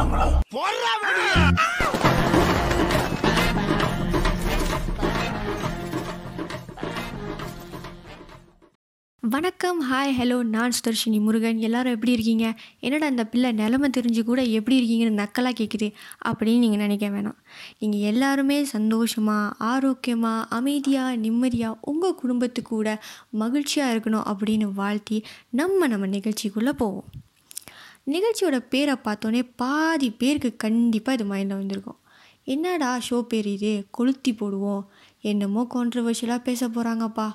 ஆரம்பிக்கலாங்களா வணக்கம் hi hello நான் சுதர்ஷினி முருகன். எல்லாரும் எப்படி இருக்கீங்க? என்னடா அந்த பிள்ளை நிலமை தெரிஞ்சு கூட எப்படி இருக்கீங்கன்னு நக்கலாக கேட்குது அப்படின்னு நீங்கள் நினைக்க வேணாம். நீங்கள் எல்லாருமே சந்தோஷமாக ஆரோக்கியமாக அமைதியாக நிம்மதியாக உங்கள் குடும்பத்து கூட மகிழ்ச்சியாக இருக்கணும் அப்படின்னு வாழ்த்தி நம்ம நம்ம நிகழ்ச்சிக்குள்ளே போவோம். நிகழ்ச்சியோட பேரை பார்த்தோன்னே பாதி பேருக்கு கண்டிப்பாக இது மைண்டில் வந்திருக்கும். என்னடா ஷோ பேர் இது? கொளுத்தி போடுவோம். என்னமோ கான்ட்ரவர்ஷியலாக பேச போகிறாங்கப்பா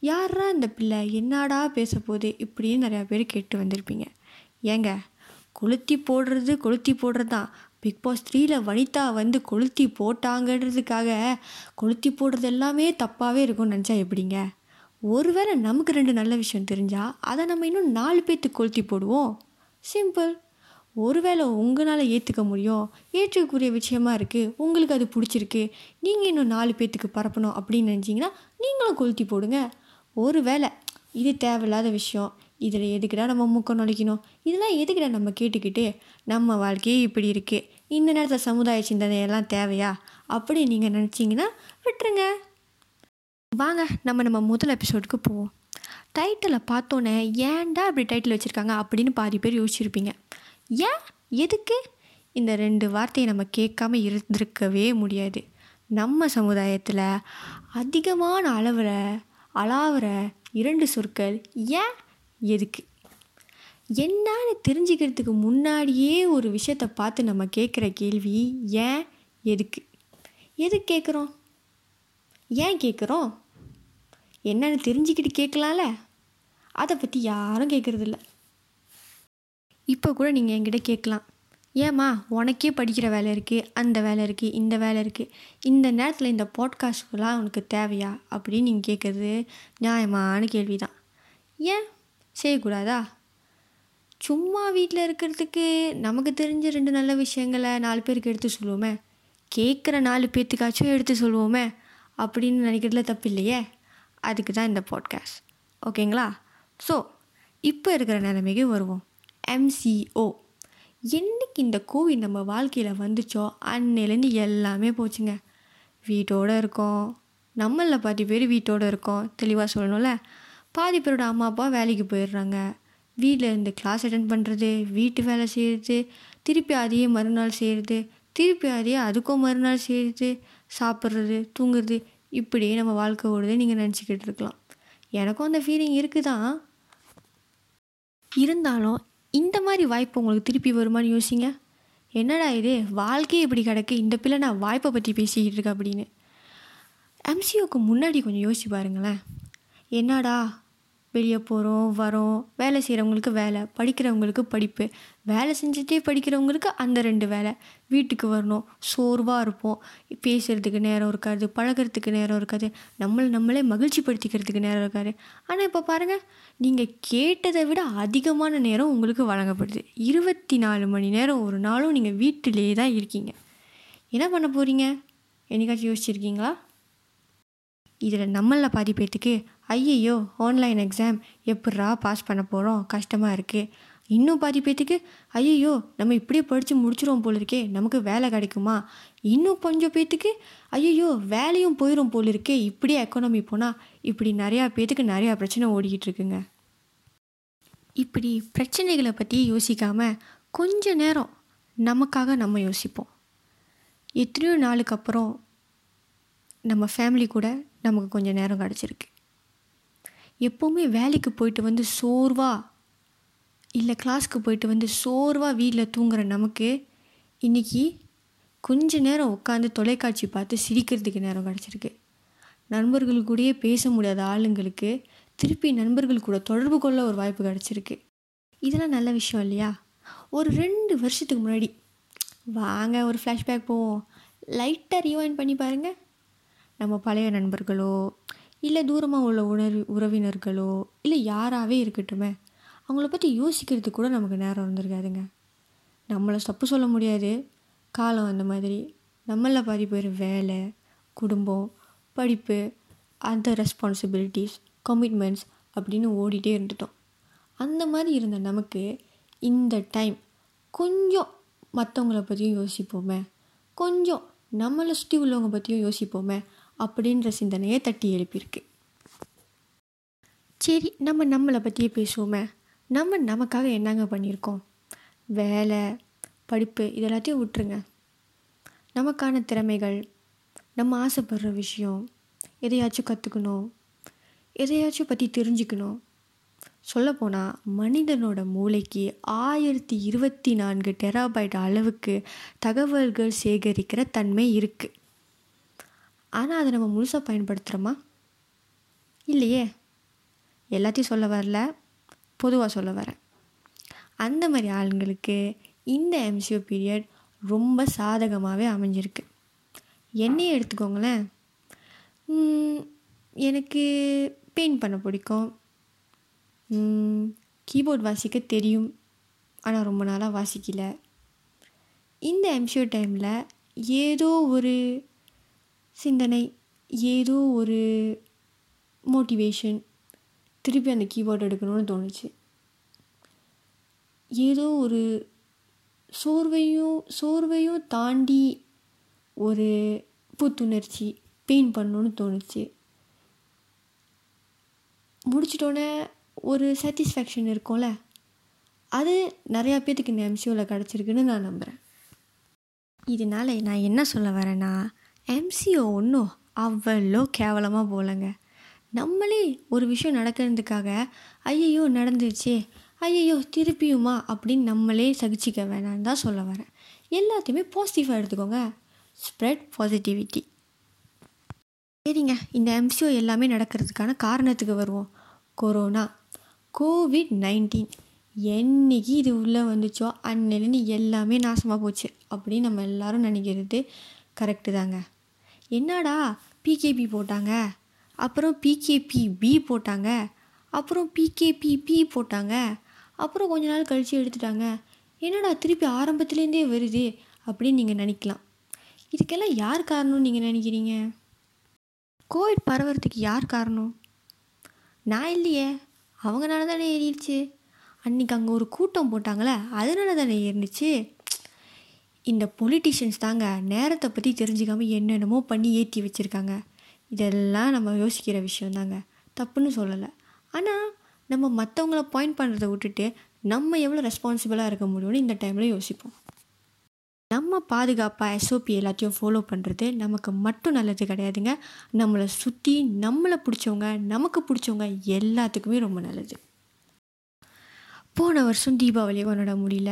யாரா இந்த பிள்ளை? என்னடா பேச போகுது? இப்படின்னு நிறையா பேர் கேட்டு வந்திருப்பீங்க. ஏங்க கொளுத்தி போடுறது கொளுத்தி போடுறது தான் பிக் பாஸ் த்ரீயில் வனிதா வந்து கொளுத்தி போட்டாங்கன்றதுக்காக கொளுத்தி போடுறது எல்லாமே தப்பாகவே இருக்கும்னு நினச்சா எப்படிங்க? ஒருவேளை நமக்கு ரெண்டு நல்ல விஷயம் தெரிஞ்சால் அதை நம்ம இன்னும் நாலு பேர்த்துக்கு கொளுத்தி போடுவோம். சிம்பிள் ஒருவேளை உங்களால் ஏற்றுக்க முடியும். ஏற்றுக்கக்கூடிய விஷயமா இருக்குது உங்களுக்கு அது பிடிச்சிருக்கு. நீங்கள் இன்னும் நாலு பேர்த்துக்கு பரப்பணும் அப்படின்னு நினச்சிங்கன்னா நீங்களும் கொளுத்தி போடுங்க. ஒரு வேளை இது தேவையில்லாத விஷயம். இதில் எதுக்குடா நம்ம முக்கம் நுழைக்கணும்? இதெல்லாம் எதுக்குடா நம்ம கேட்டுக்கிட்டு நம்ம வாழ்க்கையே இப்படி இருக்குது இந்த நேரத்தில் சமுதாய சிந்தனையெல்லாம் தேவையா? அப்படி நீங்கள் நினச்சிங்கன்னா விட்டுருங்க. வாங்க நம்ம நம்ம முதல் எபிசோடுக்கு போவோம். டைட்டிலை பார்த்தோன்னே ஏன்டா இப்படி டைட்டில் வச்சுருக்காங்க? அப்படின்னு பாதி பேர் யோசிச்சிருப்பீங்க. ஏன்? எதுக்கு? இந்த ரெண்டு வார்த்தையை நம்ம கேட்காம இருந்திருக்கவே முடியாது. நம்ம சமுதாயத்தில் அதிகமான அளவில் அளாவுற இரண்டு சொற்கள் ஏன்? எதுக்கு? என்னன்னு தெரிஞ்சுக்கிறதுக்கு முன்னாடியே ஒரு விஷயத்தை பார்த்து நம்ம கேட்குற கேள்வி ஏன்? எதுக்கு? எதுக்கு கேட்குறோம்? ஏன் கேட்குறோம்? என்னன்னு தெரிஞ்சுக்கிட்டு கேட்கலாம்ல? அதை பற்றி யாரும் கேட்குறதில்ல இப்போ கூட நீங்கள் என்கிட்ட கேட்கலாம். ஏம்மா உனக்கே படிக்கிற வேலை இருக்குது அந்த வேலை இருக்குது இந்த வேலை இருக்குது இந்த நேரத்தில் இந்த பாட்காஸ்ட்லாம் உனக்கு தேவையா? அப்படின்னு நீங்கள் கேட்குறது நியாயமான கேள்வி தான் ஏன்? செய்யக்கூடாதா? சும்மா வீட்டில் இருக்கிறதுக்கு நமக்கு தெரிஞ்ச ரெண்டு நல்ல விஷயங்களை நாலு பேருக்கு எடுத்து சொல்லுவோமே. கேட்குற நாலு பேர்த்துக்காச்சும் எடுத்து சொல்லுவோமே. அப்படின்னு நினைக்கிறதுல தப்பு இல்லையே? அதுக்கு தான் இந்த பாட்காஸ்ட் ஓகேங்களா? ஸோ இப்போ இருக்கிற நிலைமைக்கு வருவோம். எம்சிஓ என்னைக்கு இந்த கோவிட் நம்ம வாழ்க்கையில் வந்துச்சோ அன்னையிலேருந்து எல்லாமே போச்சுங்க. வீட்டோடு இருக்கோம். நம்மளில் பாதி பேர் வீட்டோடு இருக்கோம். தெளிவாக சொல்லணும்ல. பாதி பேரோட அம்மா அப்பா வேலைக்கு போயிடுறாங்க. வீட்டில் இருந்து கிளாஸ் அட்டன் பண்ணுறது வீட்டு வேலை செய்கிறது திருப்பி அதையே மறுநாள் செய்கிறது திருப்பி அதையே அதுக்கும் மறுநாள் செய்கிறது சாப்பிட்றது தூங்குறது இப்படியே நம்ம வாழ்க்கை ஓடுது நீங்கள் நினச்சிக்கிட்டு இருக்கலாம். எனக்கும் அந்த ஃபீலிங் இருக்குது தான் இருந்தாலும் இந்த மாதிரி வாய்ப்பு உங்களுக்கு திருப்பி வருமான்னு யோசிங்க. என்னடா இது? வாழ்க்கையே இப்படி கிடக்கு. இந்த பிள்ளை நான் வாய்ப்பை பற்றி பேசிக்கிட்டு இருக்கேன் அப்படின்னு. எம்சிஓக்கு முன்னாடி கொஞ்சம் யோசிச்சு பாருங்களேன். என்னடா? வெளியே போகிறோம் வரோம் வேலை செய்கிறவங்களுக்கு வேலை படிக்கிறவங்களுக்கு படிப்பு. வேலை செஞ்சுட்டே படிக்கிறவங்களுக்கு அந்த ரெண்டு வேலை. வீட்டுக்கு வரணும் சோர்வாக இருப்போம். பேசுகிறதுக்கு நேரம் இருக்காது பழகிறதுக்கு நேரம் இருக்காது. நம்மளை நம்மளே மகிழ்ச்சி படுத்திக்கிறதுக்கு நேரம் இருக்காது. ஆனால் இப்போ பாருங்கள் நீங்கள் கேட்டதை விட அதிகமான நேரம் உங்களுக்கு வழங்கப்படுது. இருபத்தி நாலு மணி நேரம் ஒரு நாளும் நீங்கள் வீட்டிலேயே தான் இருக்கீங்க. என்ன பண்ண போகிறீங்க என்னைக்காச்சும் யோசிச்சிருக்கீங்களா? இதில் நம்மளில் பாதி பேர்த்துக்கு ஐயையோ ஆன்லைன் எக்ஸாம் எப்பட்றா பாஸ் பண்ண போகிறோம் கஷ்டமாக இருக்குது இன்னும் பாதி பேர்த்துக்கு ஐயையோ நம்ம இப்படியே படித்து முடிச்சிருவோம் போல இருக்கே. நமக்கு வேலை கிடைக்குமா? இன்னும் கொஞ்சம் பேர்த்துக்கு ஐயையோ வேலையும் போயிடும் போல இருக்கே. இப்படியே எக்கனாமி போனால் இப்படி நிறையா பேர்த்துக்கு நிறையா பிரச்சனை ஓடிக்கிட்டு இருக்குங்க. இப்படி பிரச்சனைகளை பற்றி யோசிக்காமல் கொஞ்ச நேரம் நமக்காக நம்ம யோசிப்போம். எத்தனையோ நாளுக்கு அப்புறம் நம்ம ஃபேமிலி கூட நமக்கு கொஞ்சம் நேரம் கிடச்சிருக்கு. எப்போவுமே வேலைக்கு போயிட்டு வந்து சோர்வாக இல்லை கிளாஸ்க்கு போயிட்டு வந்து சோர்வாக வீட்டில் தூங்குற நமக்கு இன்றைக்கி கொஞ்ச நேரம் உட்காந்து தொலைக்காட்சி பார்த்து சிரிக்கிறதுக்கு நேரம் கிடச்சிருக்கு. நண்பர்கள் கூடயே பேச முடியாத ஆளுங்களுக்கு திருப்பி நண்பர்கள் கூட தொடர்பு கொள்ள ஒரு வாய்ப்பு கிடச்சிருக்கு. இதெல்லாம் நல்ல விஷயம் இல்லையா? ஒரு ரெண்டு வருஷத்துக்கு முன்னாடி வாங்க ஒரு ஃப்ளாஷ்பேக் போவோம். லைட்டாக ரீவைண்ட் பண்ணி பாருங்கள் நம்ம பழைய நண்பர்களோ இல்லை தூரமாக உள்ள உணர்வு உறவினர்களோ இல்லை யாராகவே இருக்கட்டுமே அவங்கள பற்றி யோசிக்கிறதுக்கு கூட நமக்கு நேரம் இருந்திருக்காதுங்க. நம்மளை தப்பு சொல்ல முடியாது. காலம் அந்த மாதிரி நம்மள பாதி பேர் வேலை குடும்பம் படிப்பு அந்த ரெஸ்பான்சிபிலிட்டிஸ் கமிட்மெண்ட்ஸ் அப்படின்னு ஓடிட்டே இருந்துட்டோம். அந்த மாதிரி இருந்த நமக்கு இந்த டைம் கொஞ்சம் மற்றவங்கள பற்றியும் யோசிப்போமே கொஞ்சம் நம்மளை சுற்றி உள்ளவங்க பற்றியும் யோசிப்போமே அப்படின்ற சிந்தனையை தட்டி எழுப்பியிருக்கு. சரி நம்ம நம்மளை பற்றியே பேசுவோமே. நம்ம நமக்காக என்னங்க பண்ணியிருக்கோம்? வேலை படிப்பு இதெல்லாத்தையும் விட்டுருங்க. நமக்கான திறமைகள் நம்ம ஆசைப்படுற விஷயம் எதையாச்சும் கற்றுக்கணும் எதையாச்சும் பற்றி தெரிஞ்சுக்கணும். சொல்லப்போனால் மனிதனோட மூளைக்கு ஆயிரத்தி இருபத்தி நான்கு டெராபைட் அளவுக்கு தகவல்கள் சேகரிக்கிற தன்மை இருக்குது ஆனால் அதை நம்ம முழுசாக பயன்படுத்துகிறோமா இல்லையே. எல்லாத்தையும் சொல்ல வரல. பொதுவாக சொல்ல வரேன். அந்த மாதிரி ஆளுங்களுக்கு இந்த எம்சிஓ பீரியட் ரொம்ப சாதகமாகவே அமைஞ்சிருக்கு. என்னையே எடுத்துக்கோங்களேன். எனக்கு பெயிண்ட் பண்ண பிடிக்கும். கீபோர்ட் வாசிக்க தெரியும். ஆனால் ரொம்ப நாளாக வாசிக்கல. இந்த எம்சிஓ டைமில் ஏதோ ஒரு சிந்தனை ஏதோ ஒரு மோட்டிவேஷன் திருப்பி அந்த கீபோர்ட் எடுக்கணும்னு தோணுச்சு. ஏதோ ஒரு சோர்வையும் சோர்வையும் தாண்டி ஒரு புத்துணர்ச்சி பெயிண்ட் பண்ணணும்னு தோணுச்சு. முடிச்சிட்டோன்னே ஒரு சாட்டிஸ்ஃபேக்ஷன் இருக்கும்ல? அது நிறையா பேர்த்துக்கு இந்த எம்சியூவில் கிடச்சிருக்குன்னு நான் நம்புகிறேன் இதனால் நான் என்ன சொல்ல வரேன்னா எம்சிஓ ஒன்றும் அவ்வளோ கேவலமாக போகலங்க. நம்மளே ஒரு விஷயம் நடக்கிறதுக்காக ஐயையோ நடந்துருச்சே ஐயையோ திருப்பியுமா அப்படின்னு நம்மளே சகிச்சிக்க வேணான்னு தான் சொல்ல வரேன். எல்லாத்தையுமே பாசிட்டிவாக எடுத்துக்கோங்க. ஸ்ப்ரெட் பாசிட்டிவிட்டி சரிங்க இந்த எம்சிஓ எல்லாமே நடக்கிறதுக்கான காரணத்துக்கு வருவோம். கொரோனா கோவிட் நைன்டீன் என்னைக்கு இது உள்ளே வந்துச்சோ அன்னிலேருந்து எல்லாமே நாசமாக போச்சு அப்படின்னு நம்ம எல்லோரும் நினைக்கிறது கரெக்டு தாங்க. என்னடா பிகேபி போட்டாங்க? அப்புறம் பிகேபி பி போட்டாங்க. அப்புறம் பிகேபி பி போட்டாங்க. அப்புறம் கொஞ்ச நாள் கழித்து எடுத்துட்டாங்க. என்னடா திருப்பி ஆரம்பத்துலேருந்தே வருது அப்படின்னு நீங்கள் நினைக்கலாம். இதுக்கெல்லாம் யார் காரணம்னு நீங்கள் நினைக்கிறீங்க? கோவிட் பரவுறதுக்கு யார் காரணம்? நான் இல்லையே. அவங்கனால தானே ஏறிடுச்சு. அன்றைக்கி அங்கே ஒரு கூட்டம் போட்டாங்களே அதனால தானே ஏறிடுச்சு. இந்த பொலிட்டிஷியன்ஸ் தாங்க நேரத்தை பற்றி தெரிஞ்சுக்காமல் என்னென்னமோ பண்ணி ஏற்றி வச்சுருக்காங்க. இதெல்லாம் நம்ம யோசிக்கிற விஷயந்தாங்க தப்புன்னு சொல்லலை. ஆனால் நம்ம மற்றவங்கள பாயிண்ட் பண்ணுறத விட்டுட்டு நம்ம எவ்வளோ ரெஸ்பான்சிபிளாக இருக்க முடியும்னு இந்த டைமில் யோசிப்போம். நம்ம பாதுகாப்பாக எஸ்ஓபி எல்லாத்தையும் ஃபாலோ பண்ணுறது நமக்கு மட்டும் நல்லது கிடையாதுங்க. நம்மளை சுற்றி நம்மளை பிடிச்சவங்க நமக்கு பிடிச்சவங்க எல்லாத்துக்குமே ரொம்ப நல்லது. போன வருஷம் தீபாவளி கொண்டாட முடியல.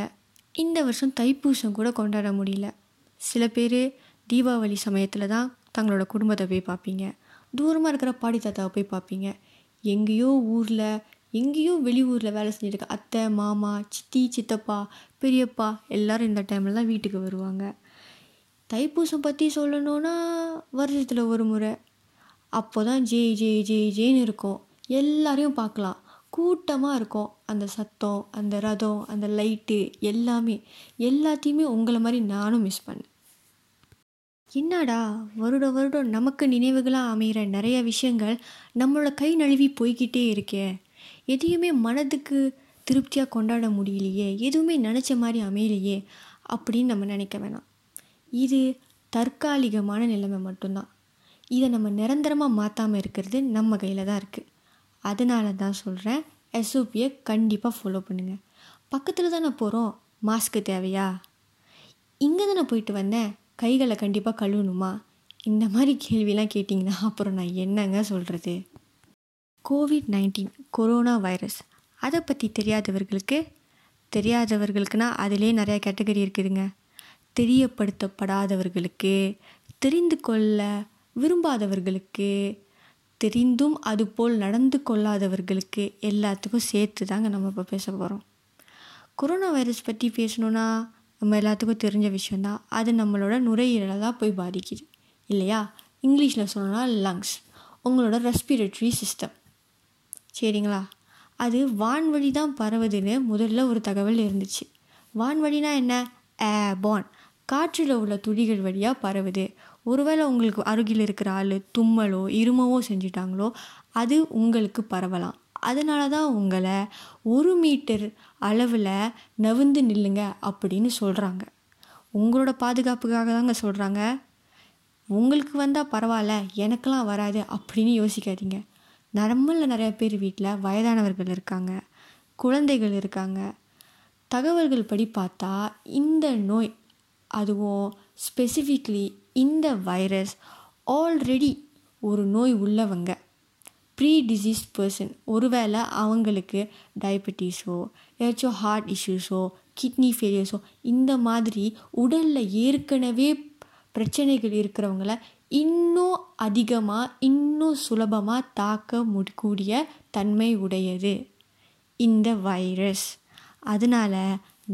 இந்த வருஷம் தைப்பூசம் கூட கொண்டாட முடியல. சில பேர் தீபாவளி சமயத்தில் தான் தங்களோட குடும்பத்தை போய் பார்ப்பீங்க. தூரமாக இருக்கிற பாடி தாத்தாவை போய் பார்ப்பீங்க. எங்கேயோ ஊரில் எங்கேயோ வெளியூரில் வேலை செஞ்சுருக்க அத்தை மாமா சித்தி சித்தப்பா பெரியப்பா எல்லோரும் இந்த டைமில் தான் வீட்டுக்கு வருவாங்க. தைப்பூசம் பற்றி சொல்லணுன்னா வருஷத்தில் ஒரு முறை. அப்போ தான் ஜெய் ஜே ஜே ஜேன்னு இருக்கும். எல்லாரையும் பார்க்கலாம். கூட்டமாக இருக்கும். அந்த சத்தம் அந்த ரதம் அந்த லைட்டு எல்லாமே. எல்லாத்தையுமே உங்களை மாதிரி நானும் மிஸ் பண்ணேன். என்னடா வருடம் வருடம் நமக்கு நினைவுகளாக அமைகிற நிறைய விஷயங்கள் நம்மளோட கை நழுவி போய்கிட்டே இருக்கே. எதையுமே மனதுக்கு திருப்தியாக கொண்டாட முடியலையே. எதுவுமே நினச்ச மாதிரி அமையலையே அப்படின்னு நம்ம நினைக்க வேணாம். இது தற்காலிகமான நிலைமை மட்டும்தான். இதை நம்ம நிரந்தரமாக மாற்றாமல் இருக்கிறது நம்ம கையில் தான் இருக்குது அதனால தான் சொல்கிறேன் எஸ்ஓபியை கண்டிப்பாக ஃபாலோ பண்ணுங்கள் பக்கத்தில் தானே போகிறோம் மாஸ்க்கு தேவையா? இங்கே தானே போயிட்டு வந்தேன் கைகளை கண்டிப்பாக கழுவணுமா? இந்த மாதிரி கேள்விலாம் கேட்டிங்கன்னா அப்புறம் நான் என்னங்க சொல்கிறது கோவிட் நைன்டீன் கொரோனா வைரஸ் அதை பற்றி தெரியாதவர்களுக்கு தெரியாதவர்களுக்குனா அதிலே நிறையா கேட்டகரி இருக்குதுங்க. தெரியப்படுத்தப்படாதவர்களுக்கு தெரிந்து கொள்ள விரும்பாதவர்களுக்கு தெரிந்தும் அதுபோல் நடந்து கொள்ளாதவர்களுக்கு எல்லாத்துக்கும் சேர்த்து தாங்க நம்ம இப்போ பேச போகிறோம் கொரோனா வைரஸ் பற்றி பேசணுன்னா நம்ம எல்லாத்துக்கும் தெரிஞ்ச விஷயந்தான் அது நம்மளோட நுரையீரலை தான் போய் பாதிக்குது. இல்லையா? இங்கிலீஷில் சொல்லணும்னா லங்ஸ் உங்களோட ரெஸ்பிரேட்டரி சிஸ்டம் சரிங்களா? அது வான்வழி தான் பரவுதுன்னு முதல்ல ஒரு தகவல் இருந்துச்சு. வான்வழினா என்ன? ஏபான் காற்றில் உள்ள துளிகள் வழியாக பரவுது. ஒருவேளை உங்களுக்கு அருகில் இருக்கிற ஆள் தும்மலோ இருமவோ செஞ்சிட்டாங்களோ அது உங்களுக்கு பரவலாம். அதனால தான் உங்களை ஒரு மீட்டர் அளவில் நவுந்து நில்லுங்க அப்படின்னு சொல்கிறாங்க உங்களோட பாதுகாப்புக்காக தாங்க சொல்கிறாங்க உங்களுக்கு வந்தால் பரவாயில்ல எனக்கெல்லாம் வராது அப்படின்னு யோசிக்காதீங்க. நம்மளில் நிறைய பேர் வீட்டில் வயதானவர்கள் இருக்காங்க குழந்தைகள் இருக்காங்க. தகவல்கள் படி பார்த்தா இந்த நோய் அதுவும் ஸ்பெசிஃபிக்லி இந்த வைரஸ் ஆல்ரெடி ஒரு நோய் உள்ளவங்க. ப்ரீ டிசீஸ் பர்சன் ஒருவேளை அவங்களுக்கு டயபெட்டிஸோ ஏதாச்சும் ஹார்ட் இஷ்யூஸோ கிட்னி ஃபெயிலியர்ஸோ இந்த மாதிரி உடலில் ஏற்கனவே பிரச்சனைகள் இருக்கிறவங்கள இன்னும் அதிகமாக இன்னும் சுலபமாக தாக்க முடிக்கூடிய தன்மை உடையது இந்த வைரஸ் அதனால்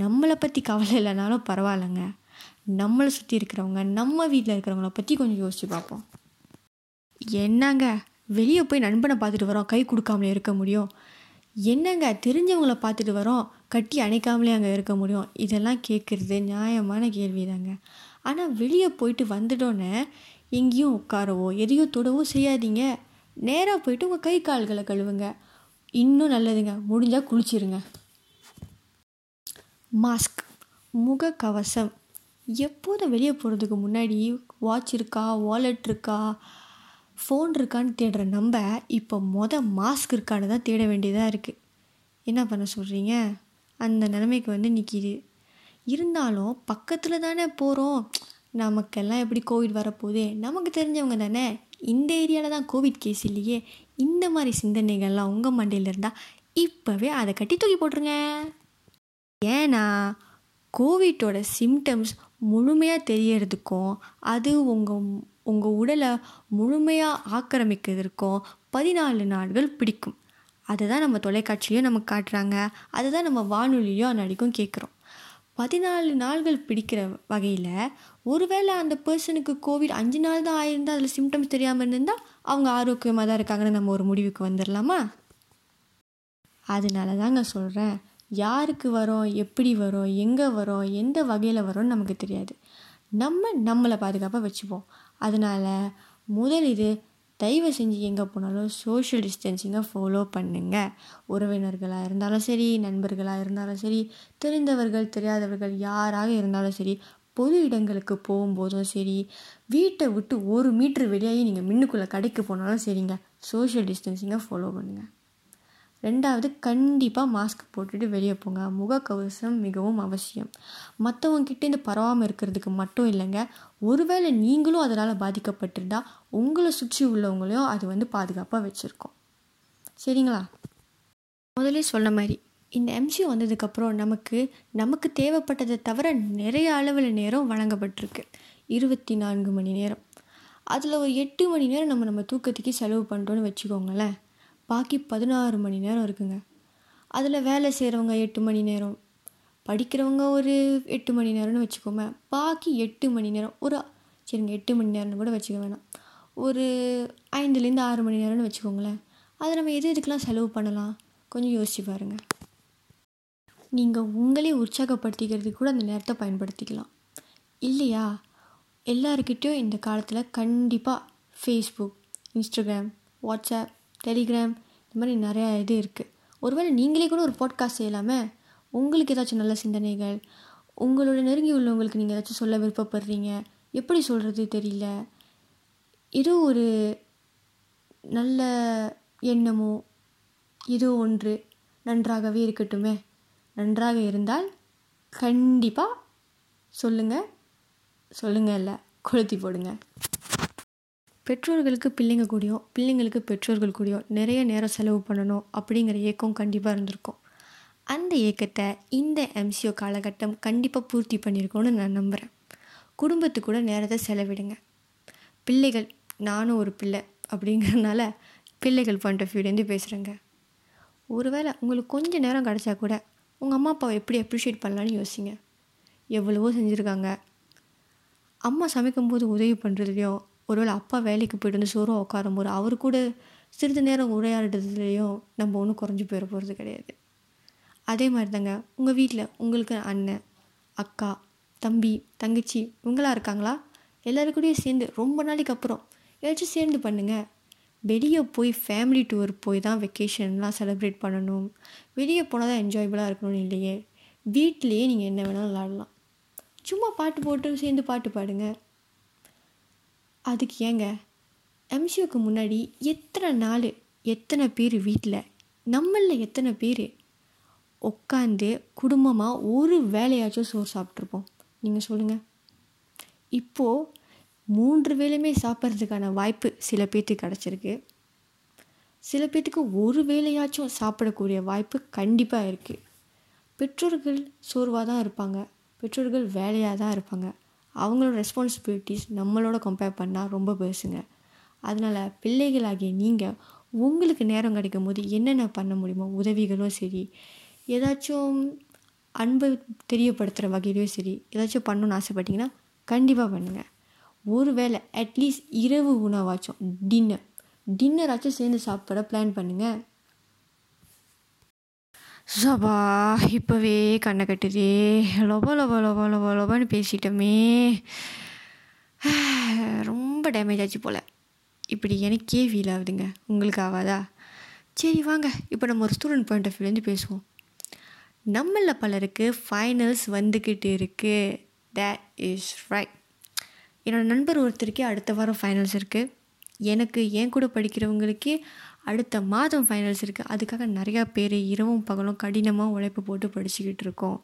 நம்மளை பற்றி கவலை இல்லைனாலும் பரவாயில்லைங்க. நம்மளை சுற்றி இருக்கிறவங்க நம்ம வீட்டில் இருக்கிறவங்கள பற்றி கொஞ்சம் யோசித்து பார்ப்போம். என்னங்க? வெளியே போய் நண்பனை பார்த்துட்டு வரோம் கை கொடுக்காமலே இருக்க முடியும். என்னங்க? தெரிஞ்சவங்கள பார்த்துட்டு வரோம் கட்டி அணைக்காமலே அங்கே இருக்க முடியும். இதெல்லாம் கேட்குறது நியாயமான கேள்வி தாங்க ஆனால் வெளியே போயிட்டு வந்துட்டோன்னே எங்கேயும் உட்காரவோ எதையோ தொடவோ செய்யாதீங்க. நேராக போயிட்டு உங்கள் கை கால்களை கழுவுங்க. இன்னும் நல்லதுங்க. முடிஞ்சால் குளிச்சிருங்க. மாஸ்க். முகக்கவசம். எப்போதும் வெளியே போகிறதுக்கு முன்னாடி வாட்ச் இருக்கா வாலெட் இருக்கா ஃபோன் இருக்கான்னு தேடுற நம்ம இப்போ மொதல் மாஸ்க் இருக்கான்னு தான் தேட வேண்டியதாக இருக்குது என்ன பண்ண சொல்கிறீங்க அந்த நிலைமைக்கு வந்து நிற்கிது இருந்தாலும் பக்கத்தில் தானே போகிறோம் நமக்கெல்லாம் எப்படி கோவிட் வரப்போகுது? நமக்கு தெரிஞ்சவங்க தானே? இந்த ஏரியாவில் தான் கோவிட் கேஸ் இல்லையே? இந்த மாதிரி சிந்தனைகள்லாம் உங்கள் மண்டையில் இருந்தால் இப்போவே அதை கட்டி தூக்கி போட்டுருங்க. ஏன்னா கோவிட்டோட சிம்டம்ஸ் முழுமையாக தெரியறதுக்கும் அது உங்கள் உங்கள் உடலை முழுமையாக ஆக்கிரமிக்கிறதுக்கும் பதினாலு நாட்கள் பிடிக்கும். அதை தான் நம்ம தொலைக்காட்சியிலையும் நமக்கு காட்டுறாங்க. அதை தான் நம்ம வானொலியிலையும் அன்னடிக்கும் கேட்குறோம். பதினாலு நாள்கள் பிடிக்கிற வகையில் ஒருவேளை அந்த பர்சனுக்கு கோவிட் அஞ்சு நாள் தான் ஆயிருந்தால் அதில் சிம்டம்ஸ் தெரியாமல் இருந்திருந்தால் அவங்க ஆரோக்கியமாக தான் இருக்காங்கன்னு நம்ம ஒரு முடிவுக்கு வந்துடலாமா அதனால தாங்க சொல்கிறேன் யாருக்கு வரோம் எப்படி வரோம் எங்கே வரோம் எந்த வகையில் வரோம்னு நமக்கு தெரியாது. நம்ம நம்மளை பாதுகாப்பாக வச்சுப்போம். அதனால் முதல் இது தயவு செஞ்சு எங்கே போனாலும் சோஷியல் டிஸ்டன்சிங்கை ஃபாலோ பண்ணுங்கள் உறவினர்களாக இருந்தாலும் சரி நண்பர்களாக இருந்தாலும் சரி தெரிந்தவர்கள் தெரியாதவர்கள் யாராக இருந்தாலும் சரி பொது இடங்களுக்கு போகும்போதும் சரி வீட்டை விட்டு ஒரு மீட்ரு வெளியாகி நீங்கள் மின்னுக்குள்ளே கடைக்கு போனாலும் சரிங்க. சோஷியல் டிஸ்டன்சிங்கை ஃபாலோ பண்ணுங்கள் ரெண்டாவது கண்டிப்பாக மாஸ்க் போட்டுட்டு வெளியே போங்க. முகக்கவசம் மிகவும் அவசியம். மற்றவங்கக்கிட்ட இந்த பரவாமல் இருக்கிறதுக்கு மட்டும் இல்லைங்க. ஒருவேளை நீங்களும் அதனால் பாதிக்கப்பட்டிருந்தா உங்களை சுற்றி உள்ளவங்களையும் அது வந்து பாதுகாப்பாக வச்சுருக்கோம். சரிங்களா? முதலே சொன்ன மாதிரி இந்த எம்சியூ வந்ததுக்கப்புறம் நமக்கு நமக்கு தேவைப்பட்டதை தவிர நிறைய அளவில் நேரம் வழங்கப்பட்டிருக்கு. இருபத்தி நான்கு மணி நேரம். அதில் ஒரு எட்டு மணி நேரம் நம்ம நம்ம தூக்கத்துக்கு செலவு பண்ணுறோன்னு வச்சுக்கோங்களேன். பாக்கி பதினாறு மணி நேரம் இருக்குங்க. அதில் வேலை செய்கிறவங்க எட்டு மணி நேரம். படிக்கிறவங்க ஒரு எட்டு மணி நேரம்னு வச்சுக்கோங்க பாக்கி எட்டு மணி நேரம். ஒரு சரிங்க எட்டு மணி நேரம்னு கூட வச்சுக்க வேணாம். ஒரு ஐந்துலேருந்து ஆறு மணி நேரம்னு வச்சுக்கோங்களேன். அதை நம்ம எது எதுக்கெலாம் செலவு பண்ணலாம்? கொஞ்சம் யோசிச்சு பாருங்கள் நீங்கள் உங்களே உற்சாகப்படுத்திக்கிறதுக்கு கூட அந்த நேரத்தை பயன்படுத்திக்கலாம். இல்லையா? எல்லாருக்கிட்டேயும் இந்த காலத்தில் கண்டிப்பாக ஃபேஸ்புக் இன்ஸ்டாகிராம் வாட்ஸ்அப் டெலிகிராம் இந்த மாதிரி நிறையா இது இருக்குது ஒருவேளை நீங்களே கூட ஒரு பாட்காஸ்ட் செய்யலாமே? உங்களுக்கு ஏதாச்சும் நல்ல சிந்தனைகள் உங்களோட நெருங்கி உள்ளவங்களுக்கு நீங்கள் ஏதாச்சும் சொல்ல விருப்பப்படுறீங்க? எப்படி சொல்கிறது தெரியல. ஏதோ ஒரு நல்ல எண்ணமோ ஏதோ ஒன்று நன்றாகவே இருக்கட்டுமே. நன்றாக இருந்தால் கண்டிப்பாக சொல்லுங்கள் சொல்லுங்கள் இல்லை கொளுத்தி போடுங்க. பெற்றோர்களுக்கு பிள்ளைங்க கூடயும் பிள்ளைங்களுக்கு பெற்றோர்கள் கூடயும் நிறைய நேரம் செலவு பண்ணணும் அப்படிங்கிற ஏக்கம் கண்டிப்பாக இருந்திருக்கும். அந்த ஏக்கத்தை இந்த எம்சிஓ காலகட்டம் கண்டிப்பாக பூர்த்தி பண்ணியிருக்கோன்னு நான் நம்புகிறேன் குடும்பத்து கூட நேரத்தை செலவிடுங்க. பிள்ளைகள் நானும் ஒரு பிள்ளை அப்படிங்கிறதுனால பிள்ளைகள் பாயிண்ட் ஆஃப் வியூலேருந்து பேசுகிறேங்க ஒருவேளை உங்களுக்கு கொஞ்சம் நேரம் கிடச்சா கூட உங்கள் அம்மா அப்பாவை எப்படி அப்ரிஷியேட் பண்ணலான்னு யோசிங்க. எவ்வளவோ செஞ்சுருக்காங்க. அம்மா சமைக்கும்போது உதவி பண்ணுறதுலையும் ஒருவேளை அப்பா வேலைக்கு போய்ட்டு வந்து சோறும் உட்காரும்போது அவர் கூட சிறிது நேரம் உரையாடுறதுலேயும் நம்ம ஒன்றும் குறைஞ்சி போயிட போகிறது கிடையாது. அதே மாதிரி தாங்க உங்கள் வீட்டில் உங்களுக்கு அண்ணன் அக்கா தம்பி தங்கச்சி இவங்களாம் இருக்காங்களா? எல்லாருக்கூடயும் சேர்ந்து ரொம்ப நாளைக்கு அப்புறம் ஏதாச்சும் சேர்ந்து பண்ணுங்கள் வெளியே போய் ஃபேமிலி டூர் போய் தான் வெக்கேஷன்லாம் செலிப்ரேட் பண்ணணும். வெளியே போனால் தான் என்ஜாயபுளாக இருக்கணும்னு இல்லையே. வீட்டிலையே நீங்கள் என்ன வேணாலும் விளாடலாம் சும்மா பாட்டு போட்டு சேர்ந்து பாட்டு பாடுங்க. அதுக்கு ஏங்க? எம்சிஓக்கு முன்னாடி எத்தனை நாள் எத்தனை பேர் வீட்டில் நம்மளில் எத்தனை பேர்? உட்காந்து குடும்பமாக ஒரு வேலையாச்சும் சோறு சாப்பிட்ருப்போம் நீங்கள் சொல்லுங்கள் இப்போது மூன்று வேளையுமே சாப்பிட்றதுக்கான வாய்ப்பு சில பேர்த்துக்கு கிடச்சிருக்கு. சில பேர்த்துக்கு ஒரு வேலையாச்சும் சாப்பிடக்கூடிய வாய்ப்பு கண்டிப்பாக இருக்குது பெற்றோர்கள் சோர்வாக தான் இருப்பாங்க. பெற்றோர்கள் வேலையாக தான் இருப்பாங்க. அவங்களோட ரெஸ்பான்சிபிலிட்டிஸ் நம்மளோட கம்பேர் பண்ணால் ரொம்ப பெருசுங்க. அதனால் பிள்ளைகளாகிய நீங்கள் உங்களுக்கு நேரம் கிடைக்கும் போது என்னென்ன பண்ண முடியுமோ உதவிகளும் சரி ஏதாச்சும் அன்பை தெரியப்படுத்துகிற வகையிலையும் சரி ஏதாச்சும் பண்ணணுன்னு ஆசைப்பட்டீங்கன்னா கண்டிப்பாக பண்ணுங்கள் ஒரு வேளை அட்லீஸ்ட் இரவு உணவாச்சும் டின்னர் டின்னராச்சும் சேர்ந்து சாப்பிட பிளான் பண்ணுங்கள் சபா இப்போவே கண்ணை கட்டுதே. லொப லொப லொப லொப லொபன்னு பேசிட்டோமே. ரொம்ப டேமேஜ் ஆச்சு போல். இப்படி எனக்கே ஃபீல் ஆகுதுங்க. உங்களுக்கு ஆகாதா? சரி வாங்க. இப்போ நம்ம ஒரு ஸ்டூடெண்ட் பாயிண்ட் ஆஃப் வியூலேருந்து பேசுவோம். நம்மளில் பலருக்கு ஃபைனல்ஸ் வந்துக்கிட்டு இருக்குது தேட் இஸ் ரைட் என்னோடய நண்பர் ஒருத்தருக்கே அடுத்த வாரம் ஃபைனல்ஸ் இருக்குது எனக்கு என் கூட படிக்கிறவங்களுக்கே அடுத்த மாதம் ஃபைனல்ஸ் இருக்குது அதுக்காக நிறையா பேர் இரவும் பகலும் கடினமாக உழைப்பு போட்டு படிச்சுக்கிட்டு இருக்கோம்.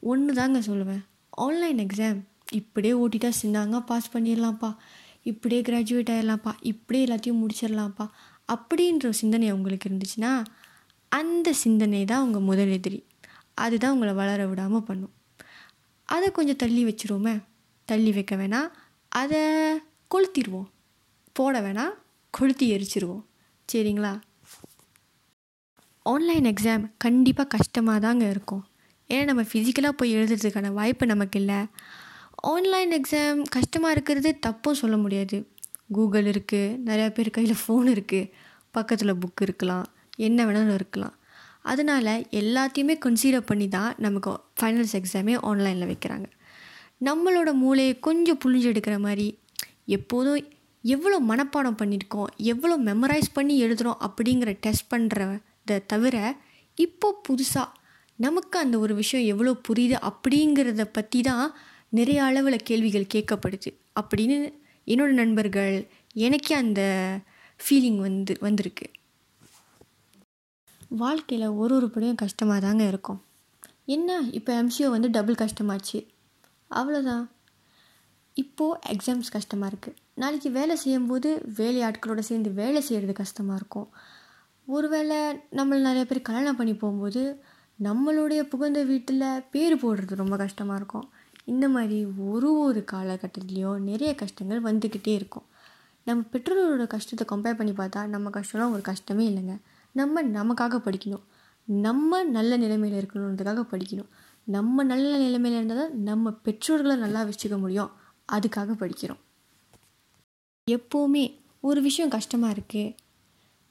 ஒன்று தாங்க சொல்லுவேன். ஆன்லைன் எக்ஸாம் இப்படியே ஓட்டிட்டா சின்னாங்க பாஸ் பண்ணிடலாம்ப்பா. இப்படியே கிராஜுவேட் ஆகிடலாம்ப்பா இப்படியே எல்லாத்தையும் முடிச்சிடலாம்ப்பா. அப்படின்ற சிந்தனை அவங்களுக்கு இருந்துச்சுன்னா அந்த சிந்தனை தான் அவங்க முதல் எதிரி. அதுதான் உங்களை வளர விடாமல் பண்ணும். அதை கொஞ்சம் தள்ளி வச்சுருவோமே. தள்ளி வைக்க வேணாம். அதை கொளுத்திடுவோம். போட வேணாம் கொளுத்தி எரிச்சிருவோம். சரிங்களா? ஆன்லைன் எக்ஸாம் கண்டிப்பாக கஷ்டமாக தாங்க இருக்கும். ஏன்னா நம்ம ஃபிசிக்கலாக போய் எழுதுறதுக்கான வாய்ப்பு நமக்கு இல்லை. ஆன்லைன் எக்ஸாம் கஷ்டமாக இருக்கிறது தப்பும் சொல்ல முடியாது. கூகுள் இருக்குது நிறையா பேர் கையில் ஃபோன் இருக்குது பக்கத்தில் புக் இருக்கலாம் என்ன வேணாலும் இருக்கலாம். அதனால் எல்லாத்தையுமே கன்சிடர் பண்ணி தான் நமக்கு ஃபைனல்ஸ் எக்ஸாமே ஆன்லைனில் வைக்கிறாங்க. நம்மளோட மூளையை கொஞ்சம் புழிஞ்சு எடுக்கிற மாதிரி எப்போதும் எவ்வளோ மனப்பாடம் பண்ணியிருக்கோம் எவ்வளோ மெமரைஸ் பண்ணி எழுதுகிறோம் அப்படிங்கிற டெஸ்ட் பண்ணுறத தவிர இப்போ புதுசாக நமக்கு அந்த ஒரு விஷயம் எவ்வளோ புரியுது அப்படிங்கிறத பற்றி தான் நிறைய அளவில் கேள்விகள் கேட்கப்படுது. அப்படின்னு என்னோடய நண்பர்கள் எனக்கே அந்த ஃபீலிங் வந்து வந்திருக்கு. வாழ்க்கையில் ஒரு ஒரு படியும் கஷ்டமாக தாங்க இருக்கும். என்ன இப்போ எம்சிஓ வந்து டபுள் கஷ்டமாச்சு. அவ்வளோதான் இப்போது எக்ஸாம்ஸ் கஷ்டமாக இருக்குது நாளைக்கு வேலை செய்யும்போது வேலை ஆட்களோடு சேர்ந்து வேலை செய்கிறது கஷ்டமாக இருக்கும். ஒருவேளை நம்மளை நிறைய பேர் கல்யாணம் பண்ணி போகும்போது நம்மளுடைய புகுந்த வீட்டில் பேர் போடுறது ரொம்ப கஷ்டமாக இருக்கும். இந்த மாதிரி ஒரு ஒரு காலகட்டத்துலேயும் நிறைய கஷ்டங்கள் வந்துக்கிட்டே இருக்கும். நம்ம பெற்றோரோட கஷ்டத்தை கம்பேர் பண்ணி பார்த்தா நம்ம கஷ்டம்லாம் ஒரு கஷ்டமே இல்லைங்க. நம்ம நமக்காக படிக்கணும். நம்ம நல்ல நிலைமையில் இருக்கணுன்றதுக்காக படிக்கணும். நம்ம நல்ல நிலைமையில் இருந்தால் தான் நம்ம பெற்றோர்களை நல்லா வச்சுக்க முடியும். அதுக்காக படிக்கிறோம். எப்போவுமே ஒரு விஷயம் கஷ்டமாக இருக்குது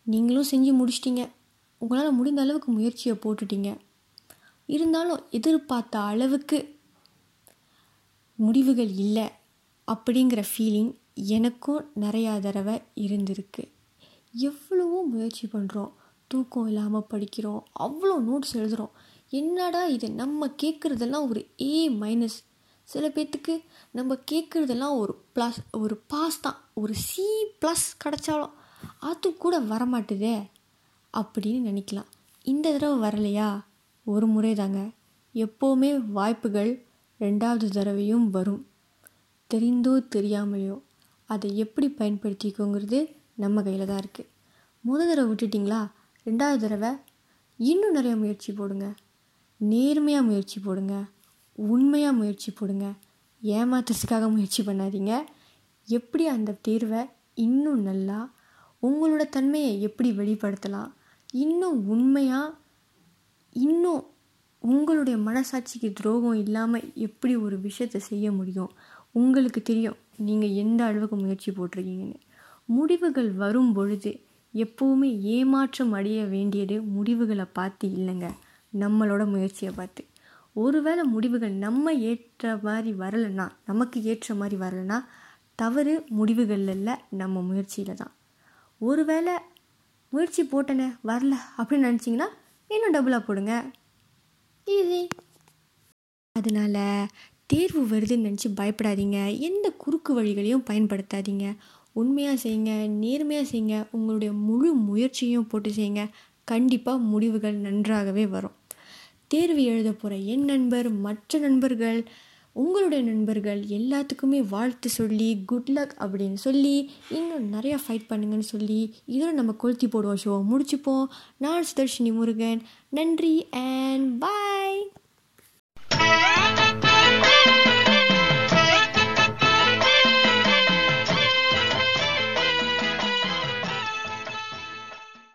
நீங்களும் செஞ்சு முடிச்சிட்டிங்க. உங்களால் முடிந்த அளவுக்கு முயற்சியை போட்டுட்டீங்க. இருந்தாலும் எதிர்பார்த்த அளவுக்கு முடிவுகள் இல்லை அப்படிங்கிற ஃபீலிங் எனக்கும் நிறையா தடவை இருந்திருக்கு. எவ்வளவோ முயற்சி பண்ணுறோம் தூக்கம் இல்லாமல் படிக்கிறோம். அவ்வளோ நோட்ஸ் எழுதுகிறோம் என்னடா இது? நம்ம கேட்குறதெல்லாம் ஒரு ஏ மைனஸ் சில பேர்த்துக்கு நம்ம கேட்குறதெல்லாம் ஒரு ப்ளஸ் ஒரு பாஸ் தான். ஒரு சி ப்ளஸ் கிடச்சாலும் அது கூட வரமாட்டுதே அப்படின்னு நினைக்கலாம். இந்த தடவை வரலையா? ஒரு முறை தாங்க. எப்போவுமே வாய்ப்புகள் ரெண்டாவது தடவையும் வரும். தெரிந்தோ தெரியாமையோ அதை எப்படி பயன்படுத்திக்கோங்கிறது நம்ம கையில் தான் இருக்குது முதல் தடவை விட்டுட்டிங்களா? ரெண்டாவது தடவை இன்னும் நிறைய முயற்சி போடுங்க. நேர்மையாக முயற்சி போடுங்க. உண்மையாக முயற்சி போடுங்க. ஏமாத்துறதுக்காக முயற்சி பண்ணாதீங்க. எப்படி அந்த தேர்வை இன்னும் நல்லா உங்களோட தன்மையை எப்படி வெளிப்படுத்தலாம் இன்னும் உண்மையாக இன்னும் உங்களுடைய மனசாட்சிக்கு துரோகம் இல்லாமல் எப்படி ஒரு விஷயத்தை செய்ய முடியும்? உங்களுக்கு தெரியும் நீங்கள் எந்த அளவுக்கு முயற்சி போட்டிருக்கீங்கன்னு. முடிவுகள் வரும் பொழுது எப்போவுமே ஏமாற்றம் அடைய வேண்டியது முடிவுகளை பார்த்து இல்லைங்க. நம்மளோட முயற்சியை பார்த்து. ஒருவேளை முடிவுகள் நம்ம ஏற்ற மாதிரி வரலைன்னா நமக்கு ஏற்ற மாதிரி வரலைன்னா தவறு முடிவுகளில் இல்லை நம்ம முயற்சியில் தான். ஒருவேளை முயற்சி போட்டனே வரல அப்படின்னு நினச்சிங்கன்னா இன்னும் டபுளாக போடுங்க. ஈஸி அதனால் தேர்வு வருதுன்னு நினச்சி பயப்படாதீங்க. எந்த குறுக்கு வழிகளையும் பயன்படுத்தாதீங்க. உண்மையாக செய்யுங்க நேர்மையாக செய்யுங்க. உங்களுடைய முழு முயற்சியும் போட்டு செய்யுங்க. கண்டிப்பாக முடிவுகள் நன்றாகவே வரும். தேர்வு எழுத போகிற என் நண்பர் மற்ற நண்பர்கள் உங்களுடைய நண்பர்கள் எல்லாத்துக்குமே வாழ்த்து சொல்லி குட் லக் அப்படின்னு சொல்லி இன்னும் நிறையா ஃபைட் பண்ணுங்கன்னு சொல்லி இதோட நம்ம கொளுத்தி போடுவோம் ஷோவை முடிச்சுப்போம். நான் சுதர்ஷினி முருகன். நன்றி அண்ட் பாய்